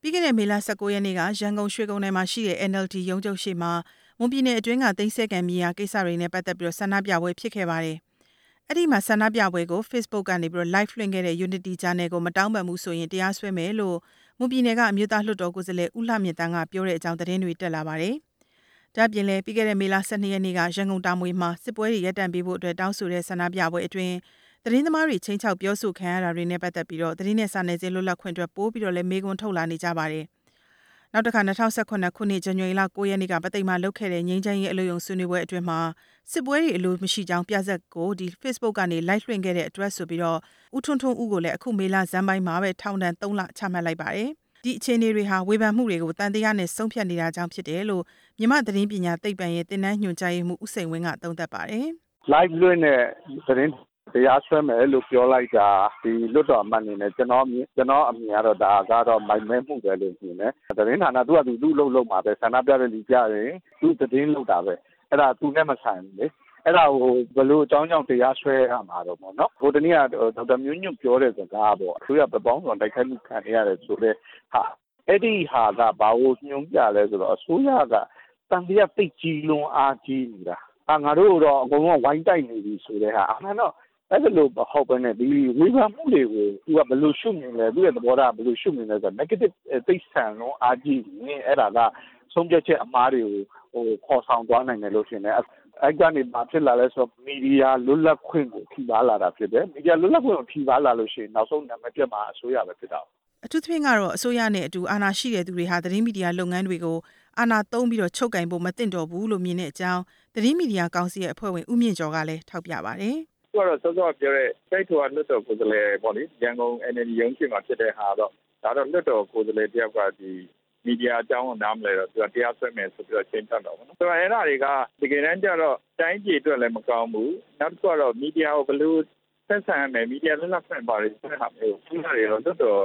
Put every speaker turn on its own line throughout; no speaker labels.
ပြီးခဲ့တဲ့မေလ19ရက်နေ့ကရန်ကုန်ရွှေကုန်းထဲမှာရှိတဲ့ NLD ရုံးချုပ်ရှိမှာမွန်ပြည်နယ်အတွင်းကသိမ်းဆည်းကံမြေယာကိစ္စတွေနဲ့ပတ်သက်ပြီးဆန္ဒပြပွဲဖြစ်ခဲ့ပါတယ်။အဲ့ဒီမှာဆန္ဒပြပွဲကို Facebook ကနေပြီးတော့ live လွှင့်ခဲ့တဲ့ Unity Channel ကိုမတောင်းပန်ဘူးဆိုရင်တရားစွဲမယ်လို့မွန်ပြည်နယ်ကအမျိုးသားလွှတ်တော်ကိုယ်စားလှယ်ဦးလှမြင့်တန်းကပြောတဲ့အကြောင်းသတင်းတွေတက်လာပါတယ်။ဒါ့အပြင်လည်းပြီးခဲ့တဲ့မေလ12ရက်နေ့ကရန်ကုန်တာမွေမှာစစ်ပွဲတွေရပ်တန့်ပေးဖို့အတွက်တောင်းဆိုတဲ့ဆန္ဒပြပွဲအတွင်း သတင်းသမားတွေချင်းချောက်ပြောဆိုခံရတာတွေနဲ့ပတ်သက်ပြီးတော့သတင်းနဲ့စာနယ်ဇင်းလွတ်လပ်ခွင့်အတွက်ပိုးပြီးတော့လည်းမေးခွန်းထုတ်လာနေကြပါတယ်။နောက်တစ်ခါ2018ခုနှစ်ဇန်နဝါရီလ9ရက်နေ့ကပသိမ်မှာလုပ်ခဲ့တဲ့ငင်းချမ်းရေးအလို့ယုံဆွေးနွေးပွဲအတွင်းမှာစစ်ပွဲတွေအလိုမရှိကြောင်းပြဆက်ကိုဒီ Facebook ကနေ live လွှင့်ခဲ့တဲ့အတွက်ဆိုပြီးတော့ဦးထွန်းထွန်းဦးကိုလည်းအခုမေလဇန်ပိုင်းမှာပဲထောင်ဒဏ်3လချမှတ်လိုက်ပါတယ်။ဒီအခြေအနေတွေဟာဝေဖန်မှုတွေကိုတန်တရားနဲ့ဆုံးဖြတ်နေတာကြောင့်ဖြစ်တယ်လို့မြမသတင်းပညာသိပ္ပံရဲ့တင်နန်းညွှန်ကြားရေးမှူးဦးစိန်ဝင်းကသုံးသပ်ပါတယ်။
live လွှင့်တဲ့သတင်း တရားစွဲမယ်လို့ ပြောလိုက်တာ ဒီလွတ်တော်အမတ်အနေနဲ့ ကျွန်တော်ကျွန်တော်အမြင်ကတော့ ဒါကတော့ မိုင်မဲမှုပဲလို့ မြင်တယ်။သတင်းဌာန သူကသူ သူ့လုံလုံမှာပဲ ဆန္ဒပြတဲ့လူကြရင် သူသတင်းလုပ်တာပဲ အဲ့ဒါ သူနဲ့ မဆိုင်ဘူးလေ အဲ့ဒါကိုဘလို့အကြောင်းကြောင့် တရားစွဲရမှာတော့ပေါ့နော် ဟိုတနေ့က ဒေါက်တာမျိုးညွန့်ပြောတဲ့စကားပေါ့သူကပပေါင်းဆောင်တိုက်ခိုက်မှုခံရတယ်ဆိုတော့ဟာ အဲ့ဒီဟာက ဘာလို့ညွှန်ပြလဲဆိုတော့ အစိုးရကတန်တရားသိကြီးလွန်အားကြီးနေတာအာငါတို့တော့ အကုန်လုံးဝိုင်းတိုက်နေပြီဆိုတဲ့ဟာ အမှန်တော့ အဲ့ဒါလို့မဟုတ်ဘဲနဲ့ဒီဝေဖန်မှုတွေကိုသူကဘယ်လိုရှုမြင်လဲသူရဲ့သဘောထားဘယ်လိုရှုမြင်လဲဆိုတော့ negative သိဆန်လုံးအားကြီးရင်အဲ့ဒါကဆုံးဖြတ်ချက်အမှားတွေကိုဟိုခေါ်ဆောင်သွားနိုင်တယ်လို့ရှင်တယ်အဲ့ကနေဘာဖြစ်လာလဲဆိုတော့မီဒီယာလွတ်လပ်ခွင့်ကိုထိပါလာတာဖြစ်တယ်မီဒီယာလွတ်လပ်ခွင့်ကိုထိပါလာလို့ရှိရင်နောက်ဆုံးနံပါတ်1မှာအစိုးရပဲဖြစ်တာ
အထူးသဖြင့်ကတော့အစိုးရနဲ့အတူအာဏာရှိတဲ့သူတွေဟာသတင်းမီဒီယာလုပ်ငန်းတွေကိုအာဏာသုံးပြီးတော့ချုပ်ကင်ဖို့မသင့်တော်ဘူးလို့မြင်တဲ့အကြောင်းသတင်းမီဒီယာကောင်စီရဲ့အဖွဲ့ဝင်ဦးမြင့်ကျော်ကလည်းထောက်ပြပါတယ်။
ခု ကတော့စောစောပြောတဲ့စိတ်ထွာလွတ်တော်ကိုယ်စားလှယ်ပေါ့လေရန်ကုန် NLD ရုံးရှိမှာဖြစ်တဲ့ဟာတော့ဒါတော့လွတ်တော်ကိုယ်စားလှယ်တယောက်ကဒီမီဒီယာအကြောင်းကိုနားမလဲတော့သူကတရားစွဲမယ်ဆိုပြီးတော့ချိန်ထွက်တော့ဗောနော်။ဆိုတော့အဲ့ဒါတွေကတကယ်တမ်းကျတော့တိုင်းပြည်အတွက်လည်းမကောင်းဘူး။နောက်တစ်ခုကတော့မီဒီယာကိုဘယ်လိုဆက်ဆံရမယ်မီဒီယာလွတ်လပ်ခွင့်ပါလေဆိုတဲ့ဟာမျိုးသူတွေတော့လွတ်တော်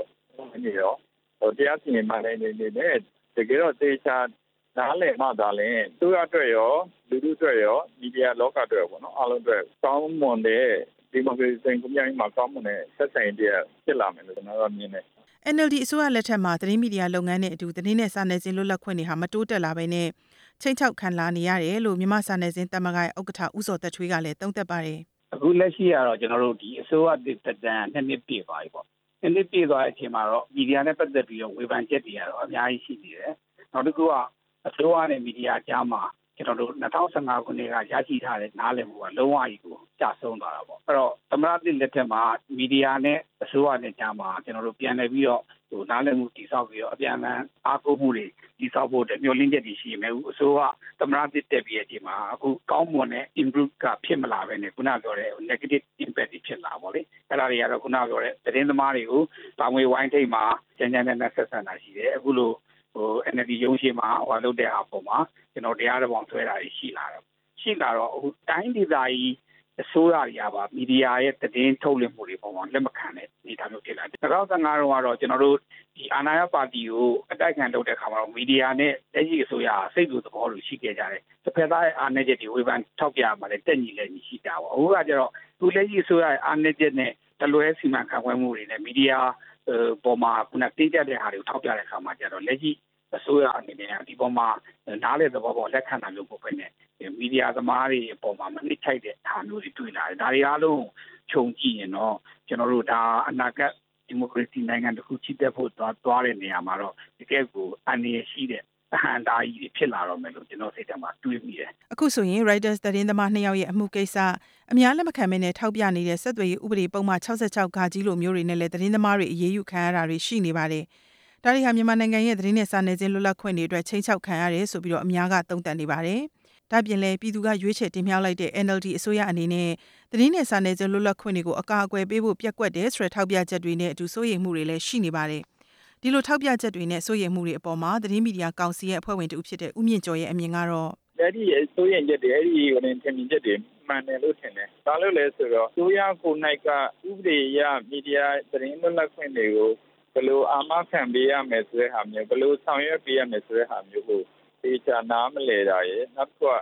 နေရောဟိုတရားစီရင်မှလည်းနေနေနဲ့တကယ်တော့သေချာနားလည်မှသာလျှင်သူ့အတွက်ရော လူထုအတွက်ရောမီဒီယာလောကအတွက်ပေါ့နော်အားလုံးအတွက်ကောင်းမွန်တဲ့ဒီမိုကရေစီကွန်မြူနတီမှာကောင်းမွန်တဲ့ဆက်ဆံရေးတရားဖြစ်လာမယ်လို့ကျွန်တော်တို့မြင်တယ်
NLD အစိုးရလက်ထက်မှာသတင်းမီဒီယာလုပ်ငန်းနဲ့အတူသတင်းနဲ့စာနယ်ဇင်းလွတ်လပ်ခွင့်တွေဟာမတိုးတက်လာဘဲနဲ့ချိန်ချောက်ခံလာနေရတယ်လို့မြန်မာစာနယ်ဇင်းတမဂိုင်ဥက္ကဋ္ဌဦးစောသက်ထွေးကလည်းသုံးသပ်ပါတယ်
အခုလက်ရှိကတော့ကျွန်တော်တို့ဒီအစိုးရတစ်တန်နှစ်နှစ်ပြည့်သွားပြီပေါ့နှစ်နှစ်ပြည့်သွားတဲ့အချိန်မှာတော့မီဒီယာနဲ့ပတ်သက်ပြီးတော့ဝေဖန်ချက်တွေကတော့အများကြီးရှိနေတယ်နောက်တစ်ခုကအစိုးရနဲ့မီဒီယာကြားမှာ ကျွန်တော်တို့2015ခုနှစ်ကရရှိထားတဲ့နားလည်မှုကလုံးဝကြီးကိုကျဆုံးသွားတာပေါ့အဲ့တော့သမရတိလက်ထက်မှာမီဒီယာနဲ့အစိုးရနဲ့ကြားမှာကျွန်တော်တို့ပြန်လည်ပြီးတော့ဟိုနားလည်မှုတည်ဆောက်ပြီးတော့အပြန်အလှန်အားကိုးမှုတွေတည်ဆောက်ဖို့အတွက်မျှော်လင့်ချက်တွေရှိမယ်ဦးအစိုးရသမရတိတက်ပြီးတဲ့အချိန်မှာအခုကောင်းမွန်တဲ့ improve ကဖြစ်မလာပဲနဲ့ခုနပြောတဲ့ negative impact တွေဖြစ်လာပေါ့လေအဲ့ဒါတွေကတော့ခုနပြောတဲ့သတင်းသမားတွေကိုဗာငွေဝိုင်းထိတ်မှာကျန်းကျန်းနဲ့နဲ့ဆက်ဆံတာရှိတယ်အခုလို ဟို NLD ရုံးရှိမှာဟိုလုပ်တဲ့အားပေါ်မှာကျွန်တော်တရားတော်ပေါင်းဆွဲတာရှိလာတော့ရှိလာတော့အခုတိုင်းဒေသကြီးအစိုးရတွေကပါမီဒီယာရဲ့တည်င်းထုတ်လွှင့်မှုတွေပေါ်မှာလက်မခံတဲ့အနေအထားမျိုးဖြစ်လာတယ်။2015တုန်းကတော့ကျွန်တော်တို့ဒီအာဏာရပါတီကိုအတိုက်ခံလုပ်တဲ့ခါမှာတော့မီဒီယာနဲ့လက်ရှိအစိုးရစိတ်တူသဘောလိုရှိခဲ့ကြတယ်။တစ်ဖက်သားရဲ့အာဏာချက်တွေဝေဖန်ထောက်ပြမှလည်းတက်ညီလည်းရှိတာပေါ့။အခုကကျတော့သူလက်ရှိအစိုးရရဲ့အာဏာချက်နဲ့တလွဲစီမံခန့်ခွဲမှုတွေနဲ့မီဒီယာ ပေါ်မှာခုနတင်းကျပ်တဲ့ဟာတွေကိုထောက်ပြတဲ့အခါမှာကျတော့လက်ရှိအစိုးရအနေနဲ့ဒီပေါ်မှာနားလေသဘောပေါ်လက်ခံတာမျိုးပုံပဲနဲ့မီဒီယာသမားတွေအပေါ်မှာမနစ်ထိုက်တဲ့အားမျိုးတွေတွေ့လာတယ်ဒါတွေအားလုံးခြုံကြည့်ရင်တော့ကျွန်တော်တို့ဒါအနာဂတ်ဒီမိုကရေစီနိုင်ငံတစ်ခုချစ်တဲ့ဖို့သွားသွားတဲ့နေရာမှာတော့တကယ်ကိုအနေရရှိတဲ့ အဟံတားကြီးဖြစ်လာတော့မယ်လို့ကျွန်တော်စိတ်ထဲမှာတွေးမိတယ်
အခုဆိုရင် Reuters သတင်းသမားနှစ်ယောက်ရဲ့အမှုကိစ္စအများလက်မခံမင်းနဲ့ထောက်ပြနေတဲ့ဆက်သွယ်ရေးဥပဒေပုံမှန်66ခါကြီးလိုမျိုးတွေနဲ့လည်းသတင်းသမားတွေအရေးယူခံရတာတွေရှိနေပါတယ်။ဒါတွေဟာမြန်မာနိုင်ငံရဲ့သတင်းနဲ့စာနယ်ဇင်းလွတ်လပ်ခွင့်တွေအတွက်ချိန်ချောက်ခံရတယ်ဆိုပြီးတော့အများကသုံးသပ်နေပါတယ်။ဒါပြင်လည်းပြည်သူကရွေးချယ်တင်မြှောက်လိုက်တဲ့ NLD အစိုးရအနေနဲ့သတင်းနဲ့စာနယ်ဇင်းလွတ်လပ်ခွင့်တွေကိုအကာအကွယ်ပေးဖို့ပြက်ကွက်တယ်ဆိုတဲ့ထောက်ပြချက်တွေနဲ့အတူစိုးရိမ်မှုတွေလည်းရှိနေပါတယ်။ ဒီလိုထောက်ပြချက်တွေနဲ့စိုးရိမ်မှုတွေအပေါ်မှာသတင်းမီဒီယာကောင်စီရဲ့အဖွဲ့ဝင်တူဖြစ်တဲ့ဦးမြင့်ကျော်ရဲ့အမြင်ကတော့
အဲ့ဒီစိုးရိမ်ချက်တွေအဲ့ဒီဟိုတင်ထင်မြင်ချက်တွေမှန်တယ်လို့ထင်တယ်။ဒါလို့လဲဆိုတော့စိုးရကိုနိုင်ကဥပဒေရမီဒီယာသတင်းလွတ်လပ်ခွင့်တွေကိုဘယ်လိုအာမခံပေးရမယ်ဆိုတဲ့ဟာမျိုးဘယ်လိုဆောင်ရွက်ပေးရမယ်ဆိုတဲ့ဟာမျိုးကိုသေချာနားမလည်တာရယ်နောက်တစ်ခုက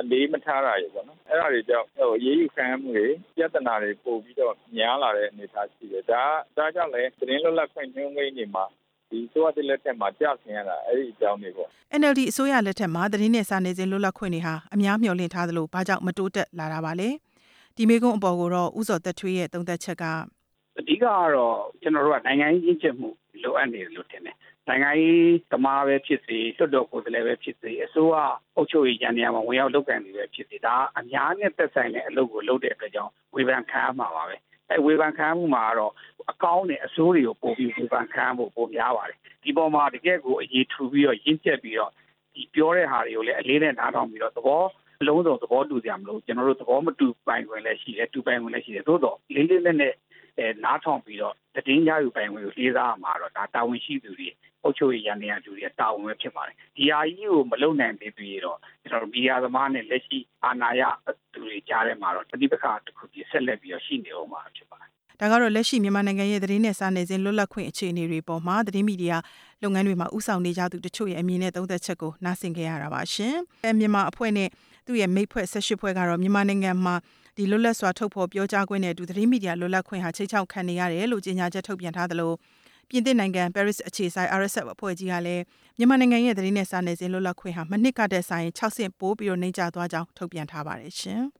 အလေးမထားတာရယ်ပေါ့နော်အဲ့ဒါတွေကြောင့်ဟိုရေးယူခံမှုတွေပြဿနာတွေပို့ပြီးတော့များလာတဲ့အနေအထားရှိတယ်ဒါဒါကြောင့်လည်းသတင်းလွတ်လပ်ခွင့်ညွှန်းကိန်းတွေမှာဒီဒီဆိုရတဲ့လက်ထက်မှာကြာဆင်းရတာအဲ့ဒီအကြောင်းတွေပေါ့
NLD အစိုးရလက်ထက်မှာသတင်းနဲ့စာနယ်ဇင်းလွတ်လပ်ခွင့်တွေဟာအများမျှော်လင့်ထားသလိုဘာကြောင့်မတိုးတက်လာတာပါလဲဒီမေကုန်းအပေါ်ကိုတော့ဥစော်သက်ထွေးရဲ့သုံးသက်ချက်က
အဓိကကတော့ကျွန်တော်တို့ကနိုင်ငံရေးရင်းချက်မှုလိုအပ်နေတယ်လို့ထင်တယ် နိုင်ငံရေးသမားပဲဖြစ်စေလွှတ်တော်ကိုယ်စားလှယ်ပဲဖြစ်စေအစိုးရအုပ်ချုပ်ရေးရန်နေရာမှာဝင်ရောက်လုပ်ကံနေပဲဖြစ်စေဒါအများနဲ့သက်ဆိုင်တဲ့အလုပ်ကိုလုပ်တဲ့အတွက်ကြောင့်ဝေဖန်ခံရမှာပါပဲအဲဝေဖန်ခံမှုမှာတော့အကောင်းနဲ့အဆိုးတွေကိုပို့ပြီးဝေဖန်ခံဖို့ပိုများပါတယ်ဒီပေါ်မှာတကယ်ကိုအရေးထူပြီးတော့ရင့်ကျက်ပြီးတော့ဒီပြောတဲ့ဟာတွေကိုလည်းအလေးနဲ့နားထောင်ပြီးတော့သဘောအလုံးစုံသဘောတူကြမလို့ကျွန်တော်တို့သဘောမတူပိုင်ခွင့်လည်းရှိတယ်တူပိုင်ခွင့်လည်းရှိတယ်သို့တော့လေးလေးနဲ့နဲ့ အဲနားထောင်ပြီးတော့တည်င်းရယူပိုင်ခွင့်ကိုလေးစားရမှာတော့ဒါတာဝန်ရှိသူတွေအုပ်ချုပ်ရေးရန်နေရသူတွေတာဝန်ပဲဖြစ်ပါတယ်ဒီဟာကြီးကိုမလုံနိုင်သေးပြီးတော့ကျွန်တော်တို့မီဒီယာသမားနဲ့လက်ရှိအာဏာရသူတွေကြားထဲမှာတော့တတိပခါတစ်ခုကြီးဆက်လက်ပြီးတော့ရှိနေအောင်မှာဖြစ်ပါတယ်
ဒါကတော့လက်ရှိမြန်မာနိုင်ငံရဲ့သတင်းနဲ့စာနယ်ဇင်းလွတ်လပ်ခွင့်အခြေအနေတွေပေါ်မှာသတင်းမီဒီယာလုပ်ငန်းတွေမှာဥဆောင်နေကြသူတချို့ရဲ့အမြင်နဲ့သုံးသက်ချက်ကိုနားဆင်ခဲ့ရတာပါရှင်။အဲမြန်မာအဖွဲ့နဲ့သူ့ရဲ့မိတ်ဖွဲ့ဆက်ရှိဖွဲ့ကတော့မြန်မာနိုင်ငံမှာ ဒီလွတ်လပ်စွာထုတ်ဖော်ပြောကြားခွင့်နဲ့အတူသတင်းမီဒီယာလွတ်လပ်ခွင့်ဟာချိတ်ချောက်ခံနေရတယ်လို့ကြေညာချက်ထုတ်ပြန်ထားသလိုပြင်သစ်နိုင်ငံ Paris အခြေဆိုင် RSF အဖွဲ့ကြီးကလည်းမြန်မာနိုင်ငံရဲ့သတင်းနဲ့စာနယ်ဇင်းလွတ်လပ်ခွင့်ဟာမနှစ်ကတည်းကဆိုင်6ဆင့်ပိုးပြီးတော့နှိမ့်ကျသွားကြောင်းထုတ်ပြန်ထားပါတယ်ရှင်။